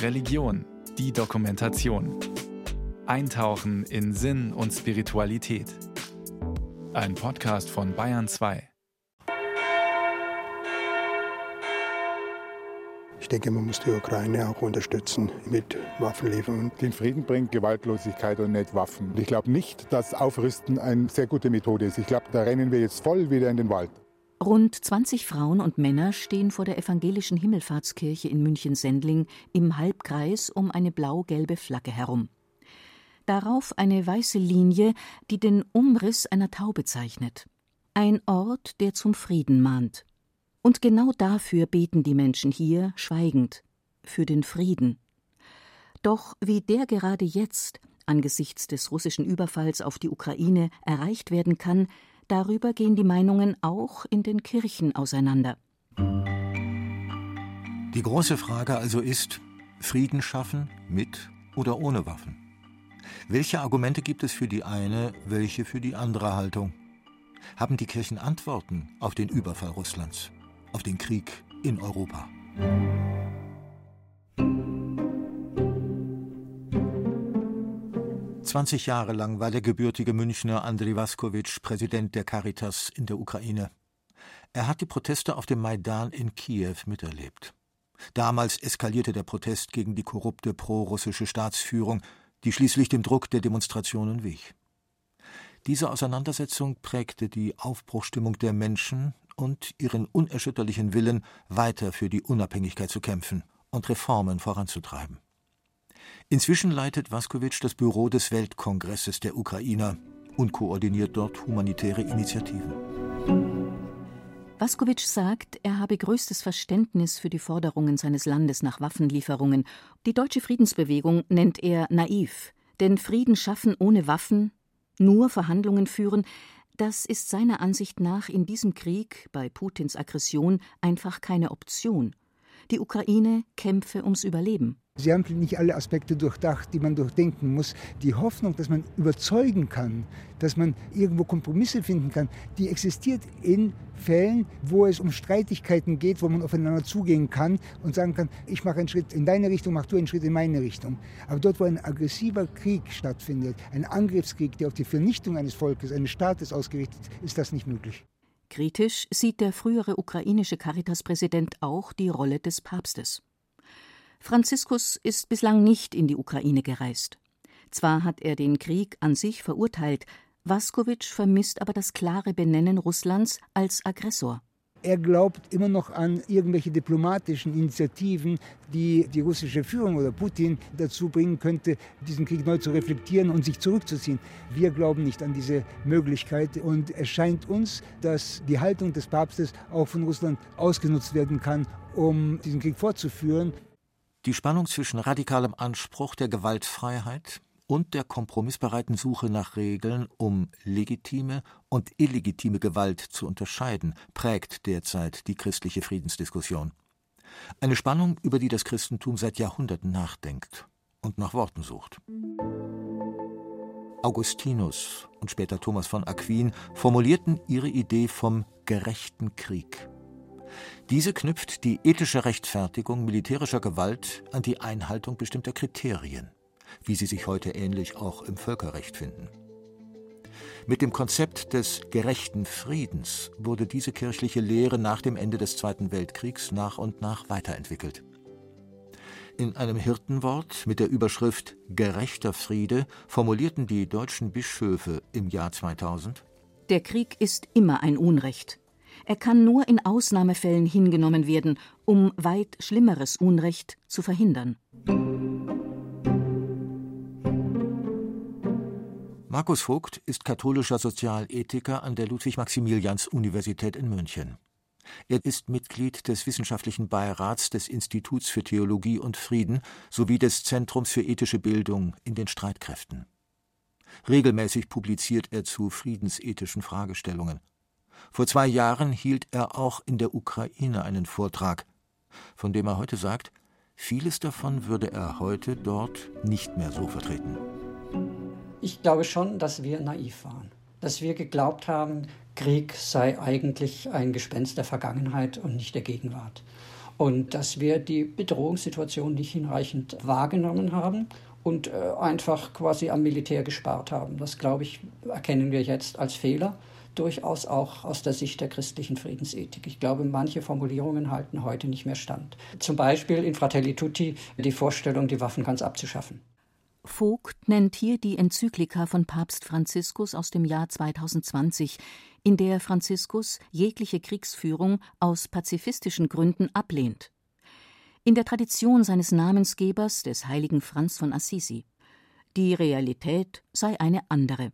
Religion, die Dokumentation. Eintauchen in Sinn und Spiritualität. Ein Podcast von Bayern 2. Ich denke, man muss die Ukraine auch unterstützen mit Waffenlieferungen. Den Frieden bringt Gewaltlosigkeit und nicht Waffen. Ich glaube nicht, dass Aufrüsten eine sehr gute Methode ist. Ich glaube, da rennen wir jetzt voll wieder in den Wald. Rund 20 Frauen und Männer stehen vor der evangelischen Himmelfahrtskirche in München-Sendling im Halbkreis um eine blau-gelbe Flagge herum. Darauf eine weiße Linie, die den Umriss einer Taube zeichnet. Ein Ort, der zum Frieden mahnt. Und genau dafür beten die Menschen hier schweigend, für den Frieden. Doch wie der gerade jetzt, angesichts des russischen Überfalls auf die Ukraine, erreicht werden kann, Darüber gehen die Meinungen auch in den Kirchen auseinander. Die große Frage also ist, Frieden schaffen mit oder ohne Waffen? Welche Argumente gibt es für die eine, welche für die andere Haltung? Haben die Kirchen Antworten auf den Überfall Russlands, auf den Krieg in Europa? 20 Jahre lang war der gebürtige Münchner Andrei Vaskowitsch Präsident der Caritas in der Ukraine. Er hat die Proteste auf dem Maidan in Kiew miterlebt. Damals eskalierte der Protest gegen die korrupte prorussische Staatsführung, die schließlich dem Druck der Demonstrationen wich. Diese Auseinandersetzung prägte die Aufbruchstimmung der Menschen und ihren unerschütterlichen Willen, weiter für die Unabhängigkeit zu kämpfen und Reformen voranzutreiben. Inzwischen leitet Vaskowitsch das Büro des Weltkongresses der Ukrainer und koordiniert dort humanitäre Initiativen. Vaskowitsch sagt, er habe größtes Verständnis für die Forderungen seines Landes nach Waffenlieferungen. Die deutsche Friedensbewegung nennt er naiv, denn Frieden schaffen ohne Waffen, nur Verhandlungen führen, das ist seiner Ansicht nach in diesem Krieg bei Putins Aggression einfach keine Option. Die Ukraine kämpfe ums Überleben. Sie haben nicht alle Aspekte durchdacht, die man durchdenken muss. Die Hoffnung, dass man überzeugen kann, dass man irgendwo Kompromisse finden kann, die existiert in Fällen, wo es um Streitigkeiten geht, wo man aufeinander zugehen kann und sagen kann, ich mache einen Schritt in deine Richtung, mach du einen Schritt in meine Richtung. Aber dort, wo ein aggressiver Krieg stattfindet, ein Angriffskrieg, der auf die Vernichtung eines Volkes, eines Staates ausgerichtet ist, ist das nicht möglich. Kritisch sieht der frühere ukrainische Caritas-Präsident auch die Rolle des Papstes. Franziskus ist bislang nicht in die Ukraine gereist. Zwar hat er den Krieg an sich verurteilt, Vaskowitsch vermisst aber das klare Benennen Russlands als Aggressor. Er glaubt immer noch an irgendwelche diplomatischen Initiativen, die die russische Führung oder Putin dazu bringen könnte, diesen Krieg neu zu reflektieren und sich zurückzuziehen. Wir glauben nicht an diese Möglichkeit und es scheint uns, dass die Haltung des Papstes auch von Russland ausgenutzt werden kann, um diesen Krieg fortzuführen. Die Spannung zwischen radikalem Anspruch der Gewaltfreiheit und der kompromissbereiten Suche nach Regeln, um legitime und illegitime Gewalt zu unterscheiden, prägt derzeit die christliche Friedensdiskussion. Eine Spannung, über die das Christentum seit Jahrhunderten nachdenkt und nach Worten sucht. Augustinus und später Thomas von Aquin formulierten ihre Idee vom gerechten Krieg. Diese knüpft die ethische Rechtfertigung militärischer Gewalt an die Einhaltung bestimmter Kriterien, wie sie sich heute ähnlich auch im Völkerrecht finden. Mit dem Konzept des gerechten Friedens wurde diese kirchliche Lehre nach dem Ende des Zweiten Weltkriegs nach und nach weiterentwickelt. In einem Hirtenwort mit der Überschrift Gerechter Friede formulierten die deutschen Bischöfe im Jahr 2000 Der Krieg ist immer ein Unrecht. Er kann nur in Ausnahmefällen hingenommen werden, um weit schlimmeres Unrecht zu verhindern. Markus Vogt ist katholischer Sozialethiker an der Ludwig-Maximilians-Universität in München. Er ist Mitglied des wissenschaftlichen Beirats des Instituts für Theologie und Frieden sowie des Zentrums für ethische Bildung in den Streitkräften. Regelmäßig publiziert er zu friedensethischen Fragestellungen. Vor zwei Jahren hielt er auch in der Ukraine einen Vortrag, von dem er heute sagt, vieles davon würde er heute dort nicht mehr so vertreten. Ich glaube schon, dass wir naiv waren, dass wir geglaubt haben, Krieg sei eigentlich ein Gespenst der Vergangenheit und nicht der Gegenwart. und dass wir die Bedrohungssituation nicht hinreichend wahrgenommen haben und äh, einfach quasi am Militär gespart haben. Das, glaube ich, erkennen wir jetzt als Fehler durchaus auch aus der Sicht der christlichen Friedensethik. Ich glaube, manche Formulierungen halten heute nicht mehr stand. Zum Beispiel in Fratelli Tutti die Vorstellung, die Waffen ganz abzuschaffen. Vogt nennt hier die Enzyklika von Papst Franziskus aus dem Jahr 2020, in der Franziskus jegliche Kriegsführung aus pazifistischen Gründen ablehnt. In der Tradition seines Namensgebers, des heiligen Franz von Assisi. Die Realität sei eine andere.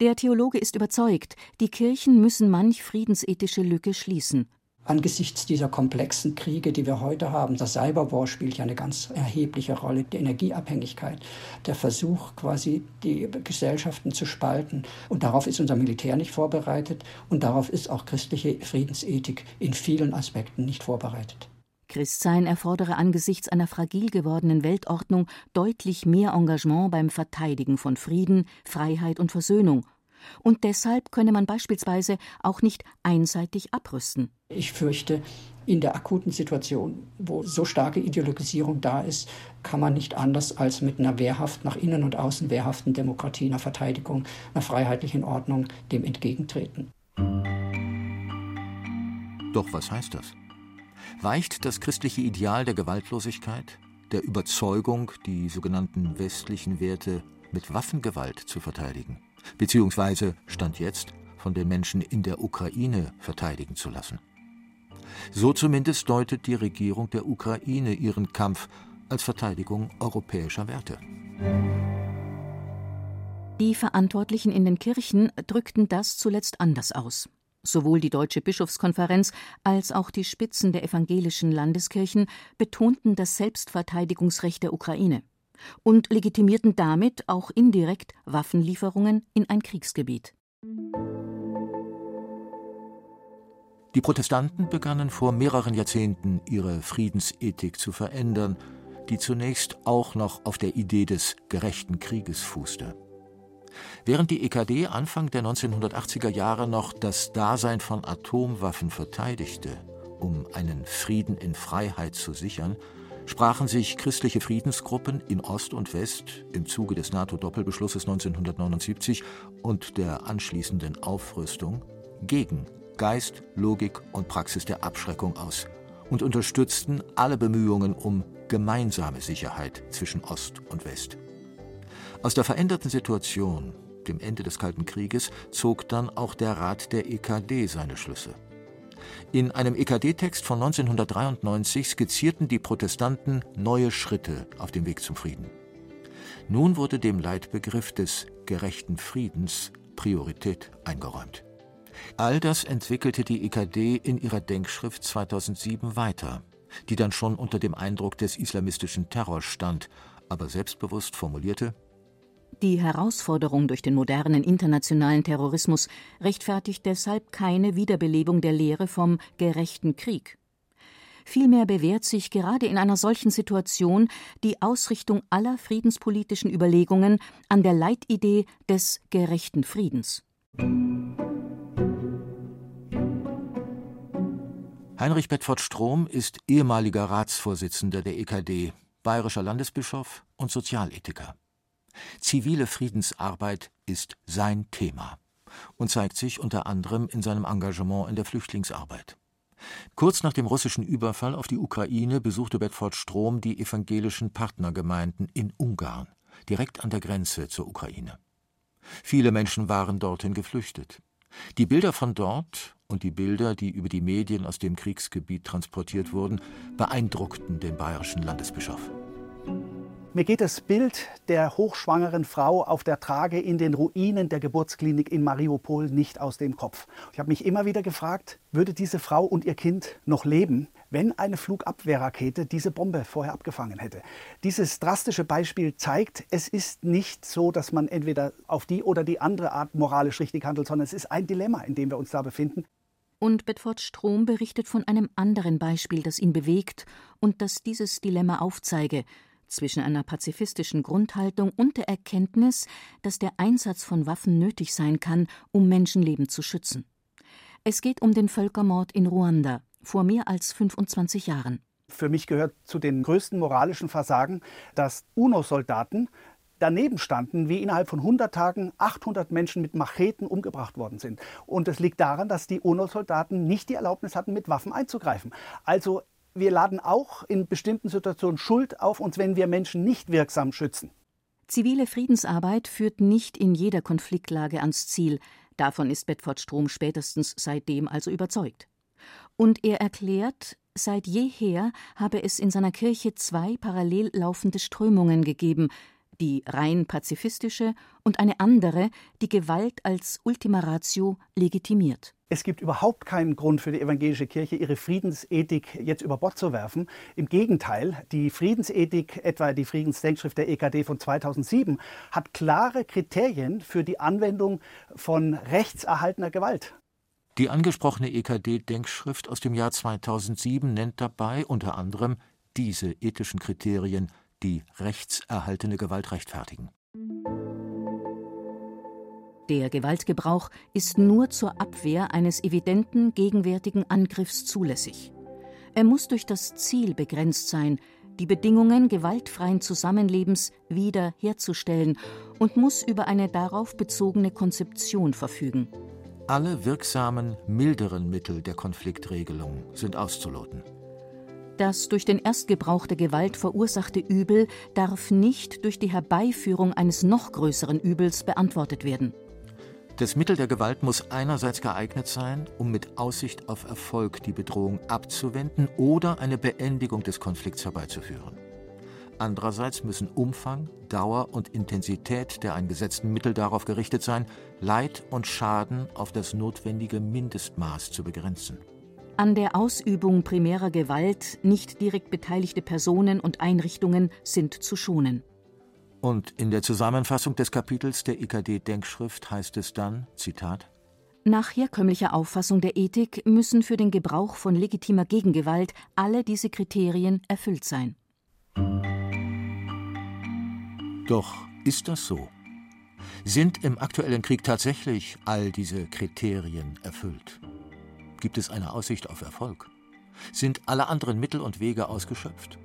Der Theologe ist überzeugt, die Kirchen müssen manch friedensethische Lücke schließen. Angesichts dieser komplexen Kriege, die wir heute haben, das Cyberwar spielt ja eine ganz erhebliche Rolle, die Energieabhängigkeit, der Versuch quasi die Gesellschaften zu spalten. Und darauf ist unser Militär nicht vorbereitet und darauf ist auch christliche Friedensethik in vielen Aspekten nicht vorbereitet. Christsein erfordere angesichts einer fragil gewordenen Weltordnung deutlich mehr Engagement beim Verteidigen von Frieden, Freiheit und Versöhnung. Und deshalb könne man beispielsweise auch nicht einseitig abrüsten. Ich fürchte, in der akuten Situation, wo so starke Ideologisierung da ist, kann man nicht anders als mit einer wehrhaft nach innen und außen wehrhaften Demokratie, einer Verteidigung, einer freiheitlichen Ordnung dem entgegentreten. Doch was heißt das? weicht das christliche Ideal der Gewaltlosigkeit, der Überzeugung, die sogenannten westlichen Werte mit Waffengewalt zu verteidigen, beziehungsweise Stand jetzt von den Menschen in der Ukraine verteidigen zu lassen. So zumindest deutet die Regierung der Ukraine ihren Kampf als Verteidigung europäischer Werte. Die Verantwortlichen in den Kirchen drückten das zuletzt anders aus. Sowohl die Deutsche Bischofskonferenz als auch die Spitzen der evangelischen Landeskirchen betonten das Selbstverteidigungsrecht der Ukraine und legitimierten damit auch indirekt Waffenlieferungen in ein Kriegsgebiet. Die Protestanten begannen vor mehreren Jahrzehnten ihre Friedensethik zu verändern, die zunächst auch noch auf der Idee des gerechten Krieges fußte. Während die EKD Anfang der 1980er Jahre noch das Dasein von Atomwaffen verteidigte, um einen Frieden in Freiheit zu sichern, sprachen sich christliche Friedensgruppen in Ost und West im Zuge des NATO-Doppelbeschlusses 1979 und der anschließenden Aufrüstung gegen Geist, Logik und Praxis der Abschreckung aus und unterstützten alle Bemühungen um gemeinsame Sicherheit zwischen Ost und West. Aus der veränderten Situation, dem Ende des Kalten Krieges, zog dann auch der Rat der EKD seine Schlüsse. In einem EKD-Text von 1993 skizzierten die Protestanten neue Schritte auf dem Weg zum Frieden. Nun wurde dem Leitbegriff des gerechten Friedens Priorität eingeräumt. All das entwickelte die EKD in ihrer Denkschrift 2007 weiter, die dann schon unter dem Eindruck des islamistischen Terrors stand, aber selbstbewusst formulierte die Herausforderung durch den modernen internationalen Terrorismus rechtfertigt deshalb keine Wiederbelebung der Lehre vom gerechten Krieg. Vielmehr bewährt sich gerade in einer solchen Situation die Ausrichtung aller friedenspolitischen Überlegungen an der Leitidee des gerechten Friedens. Heinrich Bedford Strom ist ehemaliger Ratsvorsitzender der EKD, bayerischer Landesbischof und Sozialethiker. Zivile Friedensarbeit ist sein Thema und zeigt sich unter anderem in seinem Engagement in der Flüchtlingsarbeit. Kurz nach dem russischen Überfall auf die Ukraine besuchte Bedford Strom die evangelischen Partnergemeinden in Ungarn, direkt an der Grenze zur Ukraine. Viele Menschen waren dorthin geflüchtet. Die Bilder von dort und die Bilder, die über die Medien aus dem Kriegsgebiet transportiert wurden, beeindruckten den bayerischen Landesbischof. Mir geht das Bild der hochschwangeren Frau auf der Trage in den Ruinen der Geburtsklinik in Mariupol nicht aus dem Kopf. Ich habe mich immer wieder gefragt, würde diese Frau und ihr Kind noch leben, wenn eine Flugabwehrrakete diese Bombe vorher abgefangen hätte. Dieses drastische Beispiel zeigt, es ist nicht so, dass man entweder auf die oder die andere Art moralisch richtig handelt, sondern es ist ein Dilemma, in dem wir uns da befinden. Und Bedford Strom berichtet von einem anderen Beispiel, das ihn bewegt und das dieses Dilemma aufzeige, zwischen einer pazifistischen Grundhaltung und der Erkenntnis, dass der Einsatz von Waffen nötig sein kann, um Menschenleben zu schützen. Es geht um den Völkermord in Ruanda vor mehr als 25 Jahren. Für mich gehört zu den größten moralischen Versagen, dass UNO-Soldaten daneben standen, wie innerhalb von 100 Tagen 800 Menschen mit Macheten umgebracht worden sind. Und es liegt daran, dass die UNO-Soldaten nicht die Erlaubnis hatten, mit Waffen einzugreifen. Also wir laden auch in bestimmten Situationen Schuld auf uns, wenn wir Menschen nicht wirksam schützen. Zivile Friedensarbeit führt nicht in jeder Konfliktlage ans Ziel. Davon ist Bedford Strom spätestens seitdem also überzeugt. Und er erklärt, seit jeher habe es in seiner Kirche zwei parallel laufende Strömungen gegeben, die rein pazifistische und eine andere, die Gewalt als Ultima Ratio legitimiert. Es gibt überhaupt keinen Grund für die evangelische Kirche, ihre Friedensethik jetzt über Bord zu werfen. Im Gegenteil, die Friedensethik, etwa die Friedensdenkschrift der EKD von 2007, hat klare Kriterien für die Anwendung von rechtserhaltener Gewalt. Die angesprochene EKD-Denkschrift aus dem Jahr 2007 nennt dabei unter anderem diese ethischen Kriterien, die rechtserhaltene Gewalt rechtfertigen. Der Gewaltgebrauch ist nur zur Abwehr eines evidenten gegenwärtigen Angriffs zulässig. Er muss durch das Ziel begrenzt sein, die Bedingungen gewaltfreien Zusammenlebens wieder herzustellen und muss über eine darauf bezogene Konzeption verfügen. Alle wirksamen, milderen Mittel der Konfliktregelung sind auszuloten. Das durch den Erstgebrauch der Gewalt verursachte Übel darf nicht durch die Herbeiführung eines noch größeren Übels beantwortet werden. Das Mittel der Gewalt muss einerseits geeignet sein, um mit Aussicht auf Erfolg die Bedrohung abzuwenden oder eine Beendigung des Konflikts herbeizuführen. Andererseits müssen Umfang, Dauer und Intensität der eingesetzten Mittel darauf gerichtet sein, Leid und Schaden auf das notwendige Mindestmaß zu begrenzen. An der Ausübung primärer Gewalt nicht direkt beteiligte Personen und Einrichtungen sind zu schonen. Und in der Zusammenfassung des Kapitels der IKD-Denkschrift heißt es dann, Zitat, nach herkömmlicher Auffassung der Ethik müssen für den Gebrauch von legitimer Gegengewalt alle diese Kriterien erfüllt sein. Doch ist das so? Sind im aktuellen Krieg tatsächlich all diese Kriterien erfüllt? Gibt es eine Aussicht auf Erfolg? Sind alle anderen Mittel und Wege ausgeschöpft?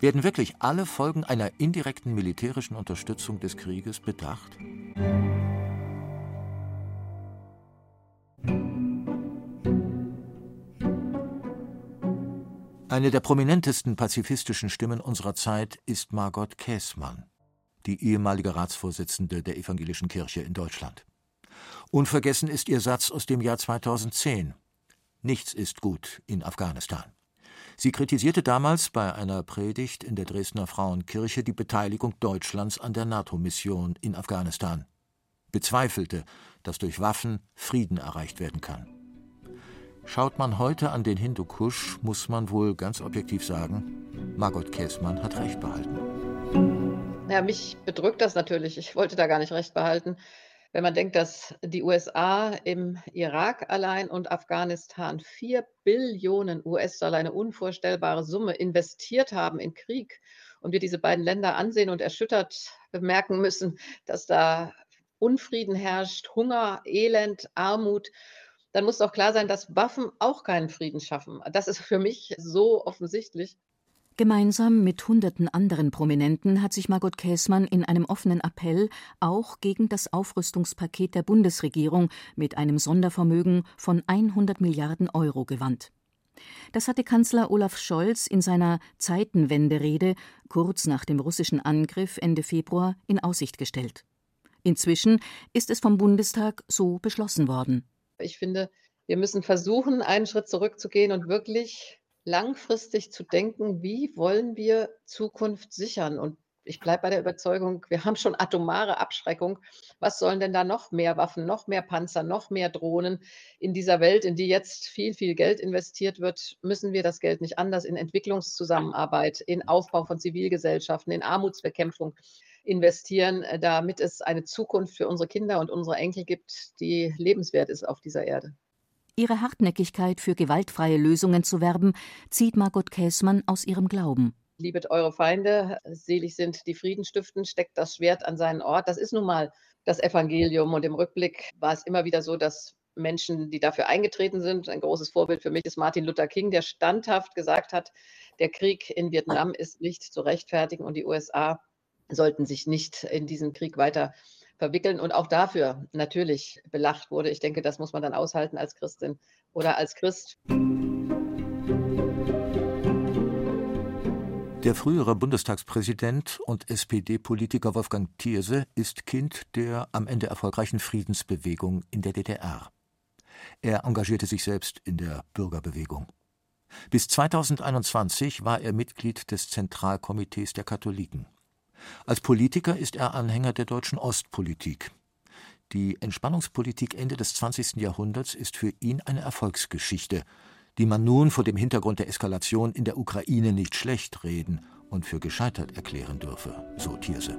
Werden wirklich alle Folgen einer indirekten militärischen Unterstützung des Krieges bedacht? Eine der prominentesten pazifistischen Stimmen unserer Zeit ist Margot Käßmann, die ehemalige Ratsvorsitzende der Evangelischen Kirche in Deutschland. Unvergessen ist ihr Satz aus dem Jahr 2010. Nichts ist gut in Afghanistan. Sie kritisierte damals bei einer Predigt in der Dresdner Frauenkirche die Beteiligung Deutschlands an der NATO-Mission in Afghanistan, bezweifelte, dass durch Waffen Frieden erreicht werden kann. Schaut man heute an den Hindukusch, muss man wohl ganz objektiv sagen, Margot Käßmann hat recht behalten. Ja, mich bedrückt das natürlich. Ich wollte da gar nicht recht behalten. Wenn man denkt, dass die USA im Irak allein und Afghanistan 4 Billionen US-Dollar, eine unvorstellbare Summe, investiert haben in Krieg und wir diese beiden Länder ansehen und erschüttert bemerken müssen, dass da Unfrieden herrscht, Hunger, Elend, Armut, dann muss doch klar sein, dass Waffen auch keinen Frieden schaffen. Das ist für mich so offensichtlich. Gemeinsam mit hunderten anderen Prominenten hat sich Margot Käßmann in einem offenen Appell auch gegen das Aufrüstungspaket der Bundesregierung mit einem Sondervermögen von 100 Milliarden Euro gewandt. Das hatte Kanzler Olaf Scholz in seiner Zeitenwenderede kurz nach dem russischen Angriff Ende Februar in Aussicht gestellt. Inzwischen ist es vom Bundestag so beschlossen worden. Ich finde, wir müssen versuchen, einen Schritt zurückzugehen und wirklich langfristig zu denken, wie wollen wir Zukunft sichern? Und ich bleibe bei der Überzeugung, wir haben schon atomare Abschreckung. Was sollen denn da noch mehr Waffen, noch mehr Panzer, noch mehr Drohnen in dieser Welt, in die jetzt viel, viel Geld investiert wird? Müssen wir das Geld nicht anders in Entwicklungszusammenarbeit, in Aufbau von Zivilgesellschaften, in Armutsbekämpfung investieren, äh, damit es eine Zukunft für unsere Kinder und unsere Enkel gibt, die lebenswert ist auf dieser Erde? Ihre Hartnäckigkeit für gewaltfreie Lösungen zu werben, zieht Margot Käßmann aus ihrem Glauben. Liebet eure Feinde, selig sind die Frieden stiften, steckt das Schwert an seinen Ort. Das ist nun mal das Evangelium. Und im Rückblick war es immer wieder so, dass Menschen, die dafür eingetreten sind. Ein großes Vorbild für mich ist Martin Luther King, der standhaft gesagt hat, der Krieg in Vietnam ist nicht zu rechtfertigen und die USA sollten sich nicht in diesen Krieg weiter verwickeln und auch dafür natürlich belacht wurde. Ich denke, das muss man dann aushalten als Christin oder als Christ. Der frühere Bundestagspräsident und SPD-Politiker Wolfgang Thierse ist Kind der am Ende erfolgreichen Friedensbewegung in der DDR. Er engagierte sich selbst in der Bürgerbewegung. Bis 2021 war er Mitglied des Zentralkomitees der Katholiken. Als Politiker ist er Anhänger der deutschen Ostpolitik. Die Entspannungspolitik Ende des 20. Jahrhunderts ist für ihn eine Erfolgsgeschichte, die man nun vor dem Hintergrund der Eskalation in der Ukraine nicht schlecht reden und für gescheitert erklären dürfe, so Thierse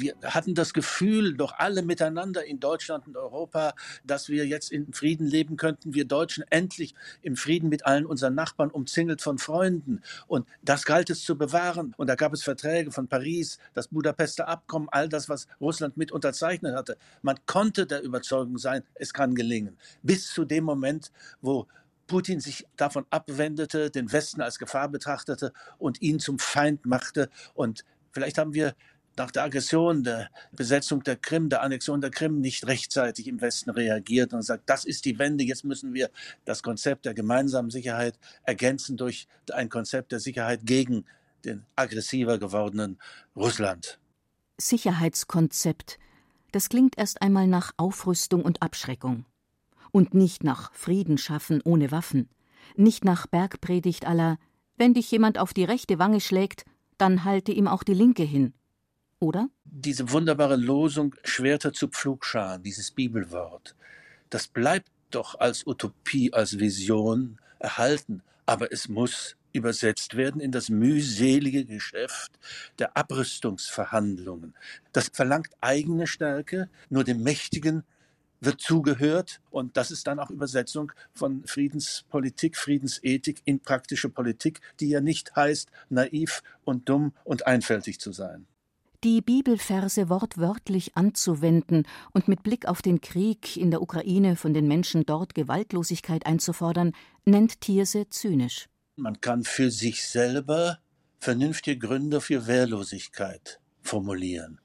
wir hatten das Gefühl, doch alle miteinander in Deutschland und Europa, dass wir jetzt in Frieden leben könnten, wir Deutschen endlich im Frieden mit allen unseren Nachbarn, umzingelt von Freunden. Und das galt es zu bewahren. Und da gab es Verträge von Paris, das Budapester Abkommen, all das, was Russland mit unterzeichnet hatte. Man konnte der Überzeugung sein, es kann gelingen. Bis zu dem Moment, wo Putin sich davon abwendete, den Westen als Gefahr betrachtete und ihn zum Feind machte. Und vielleicht haben wir nach der Aggression, der Besetzung der Krim, der Annexion der Krim nicht rechtzeitig im Westen reagiert und sagt, das ist die Wende, jetzt müssen wir das Konzept der gemeinsamen Sicherheit ergänzen durch ein Konzept der Sicherheit gegen den aggressiver gewordenen Russland. Sicherheitskonzept. Das klingt erst einmal nach Aufrüstung und Abschreckung. Und nicht nach Frieden schaffen ohne Waffen. Nicht nach Bergpredigt aller, wenn dich jemand auf die rechte Wange schlägt, dann halte ihm auch die linke hin oder? Diese wunderbare Losung Schwerter zu Pflugscharen, dieses Bibelwort, das bleibt doch als Utopie, als Vision erhalten, aber es muss übersetzt werden in das mühselige Geschäft der Abrüstungsverhandlungen. Das verlangt eigene Stärke, nur dem Mächtigen wird zugehört und das ist dann auch Übersetzung von Friedenspolitik, Friedensethik in praktische Politik, die ja nicht heißt, naiv und dumm und einfältig zu sein die Bibelverse wortwörtlich anzuwenden und mit Blick auf den Krieg in der Ukraine von den Menschen dort Gewaltlosigkeit einzufordern, nennt Thierse zynisch. Man kann für sich selber vernünftige Gründe für Wehrlosigkeit formulieren,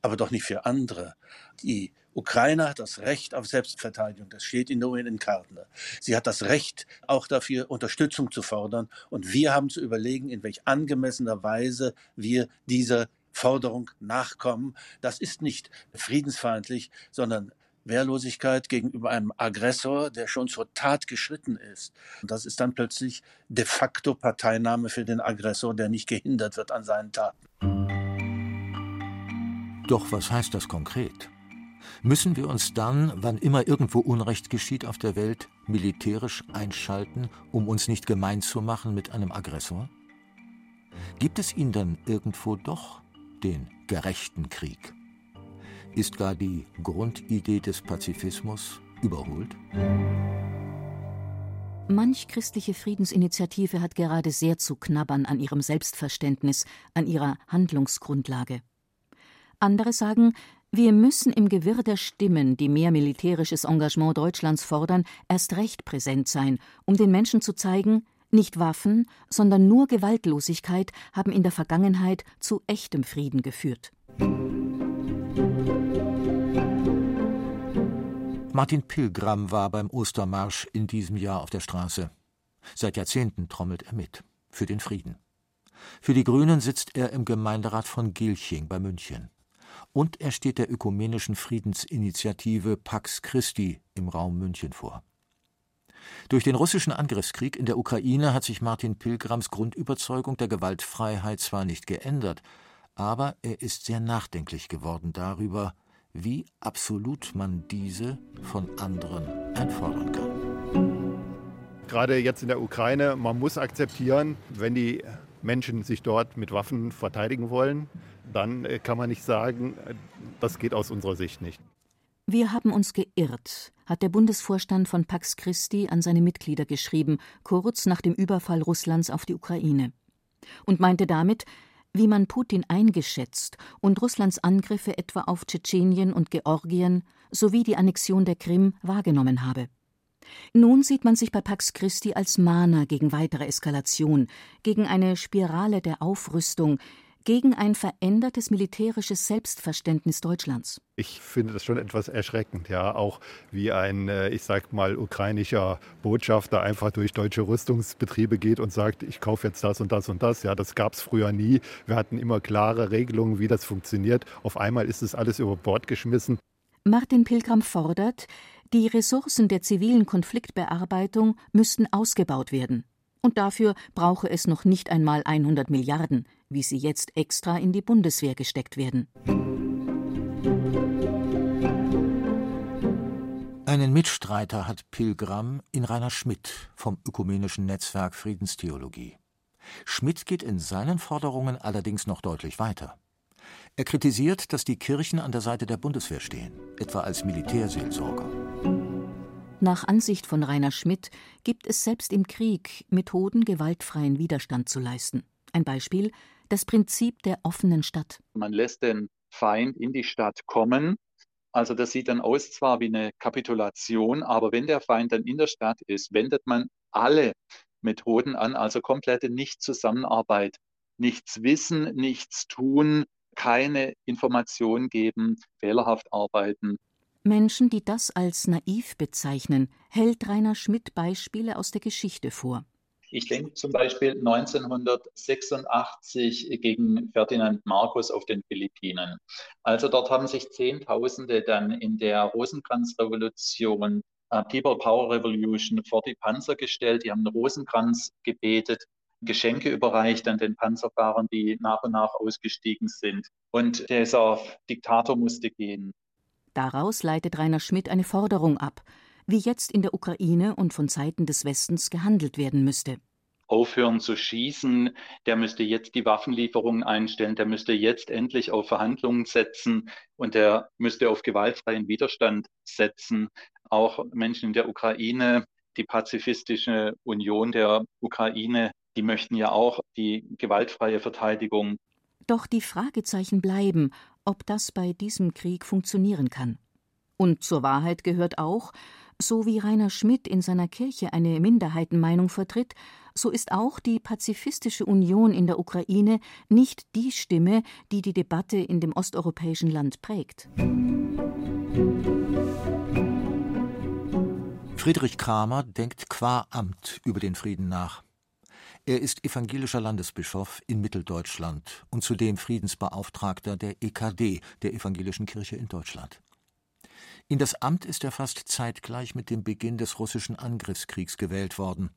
aber doch nicht für andere. Die Ukraine hat das Recht auf Selbstverteidigung. Das steht in der UN-Charta. Sie hat das Recht, auch dafür Unterstützung zu fordern. Und wir haben zu überlegen, in welch angemessener Weise wir dieser Forderung nachkommen. Das ist nicht friedensfeindlich, sondern Wehrlosigkeit gegenüber einem Aggressor, der schon zur Tat geschritten ist. Und das ist dann plötzlich de facto Parteinahme für den Aggressor, der nicht gehindert wird an seinen Taten. Doch was heißt das konkret? Müssen wir uns dann, wann immer irgendwo Unrecht geschieht auf der Welt, militärisch einschalten, um uns nicht gemein zu machen mit einem Aggressor? Gibt es ihn dann irgendwo doch? Den gerechten Krieg. Ist gar die Grundidee des Pazifismus überholt? Manch christliche Friedensinitiative hat gerade sehr zu knabbern an ihrem Selbstverständnis, an ihrer Handlungsgrundlage. Andere sagen, wir müssen im Gewirr der Stimmen, die mehr militärisches Engagement Deutschlands fordern, erst recht präsent sein, um den Menschen zu zeigen, nicht Waffen, sondern nur Gewaltlosigkeit haben in der Vergangenheit zu echtem Frieden geführt. Martin Pilgram war beim Ostermarsch in diesem Jahr auf der Straße. Seit Jahrzehnten trommelt er mit. Für den Frieden. Für die Grünen sitzt er im Gemeinderat von Gilching bei München. Und er steht der ökumenischen Friedensinitiative Pax Christi im Raum München vor. Durch den russischen Angriffskrieg in der Ukraine hat sich Martin Pilgrams Grundüberzeugung der Gewaltfreiheit zwar nicht geändert, aber er ist sehr nachdenklich geworden darüber, wie absolut man diese von anderen einfordern kann. Gerade jetzt in der Ukraine, man muss akzeptieren, wenn die Menschen sich dort mit Waffen verteidigen wollen, dann kann man nicht sagen, das geht aus unserer Sicht nicht. Wir haben uns geirrt, hat der Bundesvorstand von Pax Christi an seine Mitglieder geschrieben, kurz nach dem Überfall Russlands auf die Ukraine. Und meinte damit, wie man Putin eingeschätzt und Russlands Angriffe etwa auf Tschetschenien und Georgien sowie die Annexion der Krim wahrgenommen habe. Nun sieht man sich bei Pax Christi als Mahner gegen weitere Eskalation, gegen eine Spirale der Aufrüstung, gegen ein verändertes militärisches Selbstverständnis Deutschlands. Ich finde das schon etwas erschreckend, ja, auch wie ein, äh, ich sag mal, ukrainischer Botschafter einfach durch deutsche Rüstungsbetriebe geht und sagt, ich kaufe jetzt das und das und das. Ja, das gab es früher nie. Wir hatten immer klare Regelungen, wie das funktioniert. Auf einmal ist es alles über Bord geschmissen. Martin Pilgram fordert, die Ressourcen der zivilen Konfliktbearbeitung müssten ausgebaut werden. Und dafür brauche es noch nicht einmal 100 Milliarden, wie sie jetzt extra in die Bundeswehr gesteckt werden. Einen Mitstreiter hat Pilgram in Rainer Schmidt vom ökumenischen Netzwerk Friedenstheologie. Schmidt geht in seinen Forderungen allerdings noch deutlich weiter. Er kritisiert, dass die Kirchen an der Seite der Bundeswehr stehen, etwa als Militärseelsorger. Nach Ansicht von Rainer Schmidt gibt es selbst im Krieg Methoden, gewaltfreien Widerstand zu leisten. Ein Beispiel das Prinzip der offenen Stadt. Man lässt den Feind in die Stadt kommen. Also das sieht dann aus zwar wie eine Kapitulation, aber wenn der Feind dann in der Stadt ist, wendet man alle Methoden an, also komplette Nicht-Zusammenarbeit, nichts wissen, nichts tun, keine Information geben, fehlerhaft arbeiten. Menschen, die das als naiv bezeichnen, hält Rainer Schmidt Beispiele aus der Geschichte vor. Ich denke zum Beispiel 1986 gegen Ferdinand Marcos auf den Philippinen. Also dort haben sich Zehntausende dann in der Rosenkranzrevolution, äh, People Power Revolution, vor die Panzer gestellt. Die haben Rosenkranz gebetet. Geschenke überreicht an den Panzerfahrern, die nach und nach ausgestiegen sind. Und dieser Diktator musste gehen. Daraus leitet Rainer Schmidt eine Forderung ab, wie jetzt in der Ukraine und von Seiten des Westens gehandelt werden müsste. Aufhören zu schießen, der müsste jetzt die Waffenlieferungen einstellen, der müsste jetzt endlich auf Verhandlungen setzen und der müsste auf gewaltfreien Widerstand setzen. Auch Menschen in der Ukraine, die pazifistische Union der Ukraine, die möchten ja auch die gewaltfreie Verteidigung. Doch die Fragezeichen bleiben, ob das bei diesem Krieg funktionieren kann. Und zur Wahrheit gehört auch, so wie Rainer Schmidt in seiner Kirche eine Minderheitenmeinung vertritt, so ist auch die pazifistische Union in der Ukraine nicht die Stimme, die die Debatte in dem osteuropäischen Land prägt. Friedrich Kramer denkt qua Amt über den Frieden nach. Er ist evangelischer Landesbischof in Mitteldeutschland und zudem Friedensbeauftragter der EKD, der Evangelischen Kirche in Deutschland. In das Amt ist er fast zeitgleich mit dem Beginn des russischen Angriffskriegs gewählt worden.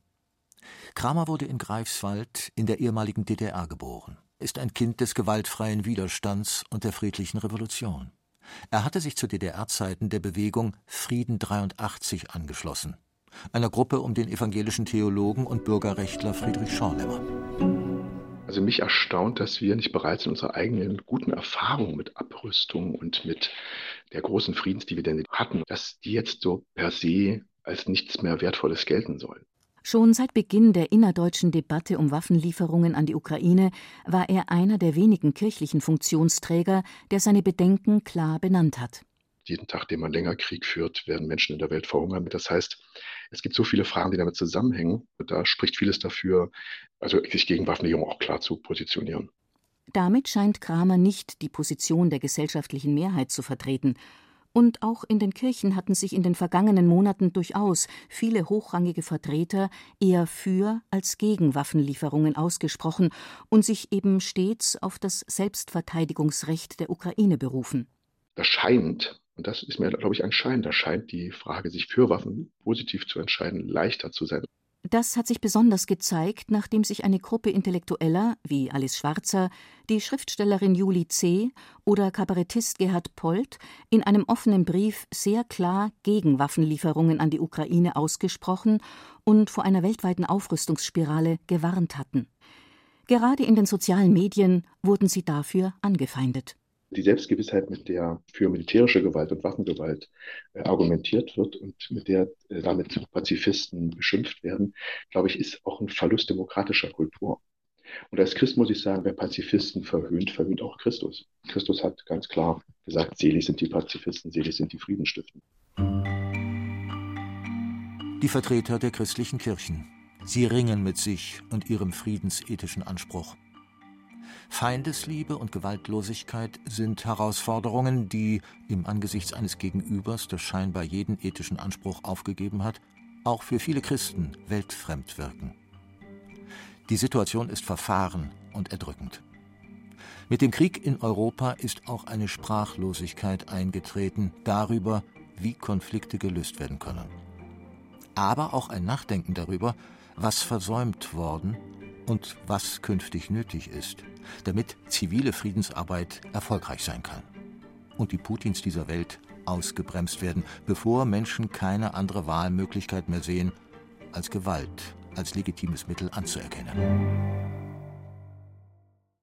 Kramer wurde in Greifswald in der ehemaligen DDR geboren, ist ein Kind des gewaltfreien Widerstands und der friedlichen Revolution. Er hatte sich zu DDR-Zeiten der Bewegung Frieden 83 angeschlossen, einer Gruppe um den evangelischen Theologen und Bürgerrechtler Friedrich Schorlemmer. Also mich erstaunt, dass wir nicht bereit sind, unsere eigenen guten Erfahrungen mit Abrüstung und mit der großen Friedensdividende hatten, dass die jetzt so per se als nichts mehr Wertvolles gelten sollen. Schon seit Beginn der innerdeutschen Debatte um Waffenlieferungen an die Ukraine war er einer der wenigen kirchlichen Funktionsträger, der seine Bedenken klar benannt hat. Jeden Tag, den man länger Krieg führt, werden Menschen in der Welt verhungern. Das heißt, es gibt so viele Fragen, die damit zusammenhängen. Da spricht vieles dafür, also sich gegen Waffenlieferung auch klar zu positionieren. Damit scheint Kramer nicht die Position der gesellschaftlichen Mehrheit zu vertreten. Und auch in den Kirchen hatten sich in den vergangenen Monaten durchaus viele hochrangige Vertreter eher für als gegen Waffenlieferungen ausgesprochen und sich eben stets auf das Selbstverteidigungsrecht der Ukraine berufen. Das scheint, und das ist mir, glaube ich, ein Schein, da scheint die Frage, sich für Waffen positiv zu entscheiden, leichter zu sein. Das hat sich besonders gezeigt, nachdem sich eine Gruppe Intellektueller wie Alice Schwarzer, die Schriftstellerin Julie C. oder Kabarettist Gerhard Polt in einem offenen Brief sehr klar gegen Waffenlieferungen an die Ukraine ausgesprochen und vor einer weltweiten Aufrüstungsspirale gewarnt hatten. Gerade in den sozialen Medien wurden sie dafür angefeindet die Selbstgewissheit, mit der für militärische Gewalt und Waffengewalt äh, argumentiert wird und mit der äh, damit Pazifisten beschimpft werden, glaube ich, ist auch ein Verlust demokratischer Kultur. Und als Christ muss ich sagen, wer Pazifisten verhöhnt, verhöhnt auch Christus. Christus hat ganz klar gesagt, selig sind die Pazifisten, selig sind die Friedensstiften. Die Vertreter der christlichen Kirchen. Sie ringen mit sich und ihrem friedensethischen Anspruch. Feindesliebe und Gewaltlosigkeit sind Herausforderungen, die im Angesichts eines Gegenübers, das scheinbar jeden ethischen Anspruch aufgegeben hat, auch für viele Christen weltfremd wirken. Die Situation ist verfahren und erdrückend. Mit dem Krieg in Europa ist auch eine Sprachlosigkeit eingetreten darüber, wie Konflikte gelöst werden können. Aber auch ein Nachdenken darüber, was versäumt worden und was künftig nötig ist, damit zivile Friedensarbeit erfolgreich sein kann und die Putins dieser Welt ausgebremst werden, bevor Menschen keine andere Wahlmöglichkeit mehr sehen, als Gewalt als legitimes Mittel anzuerkennen.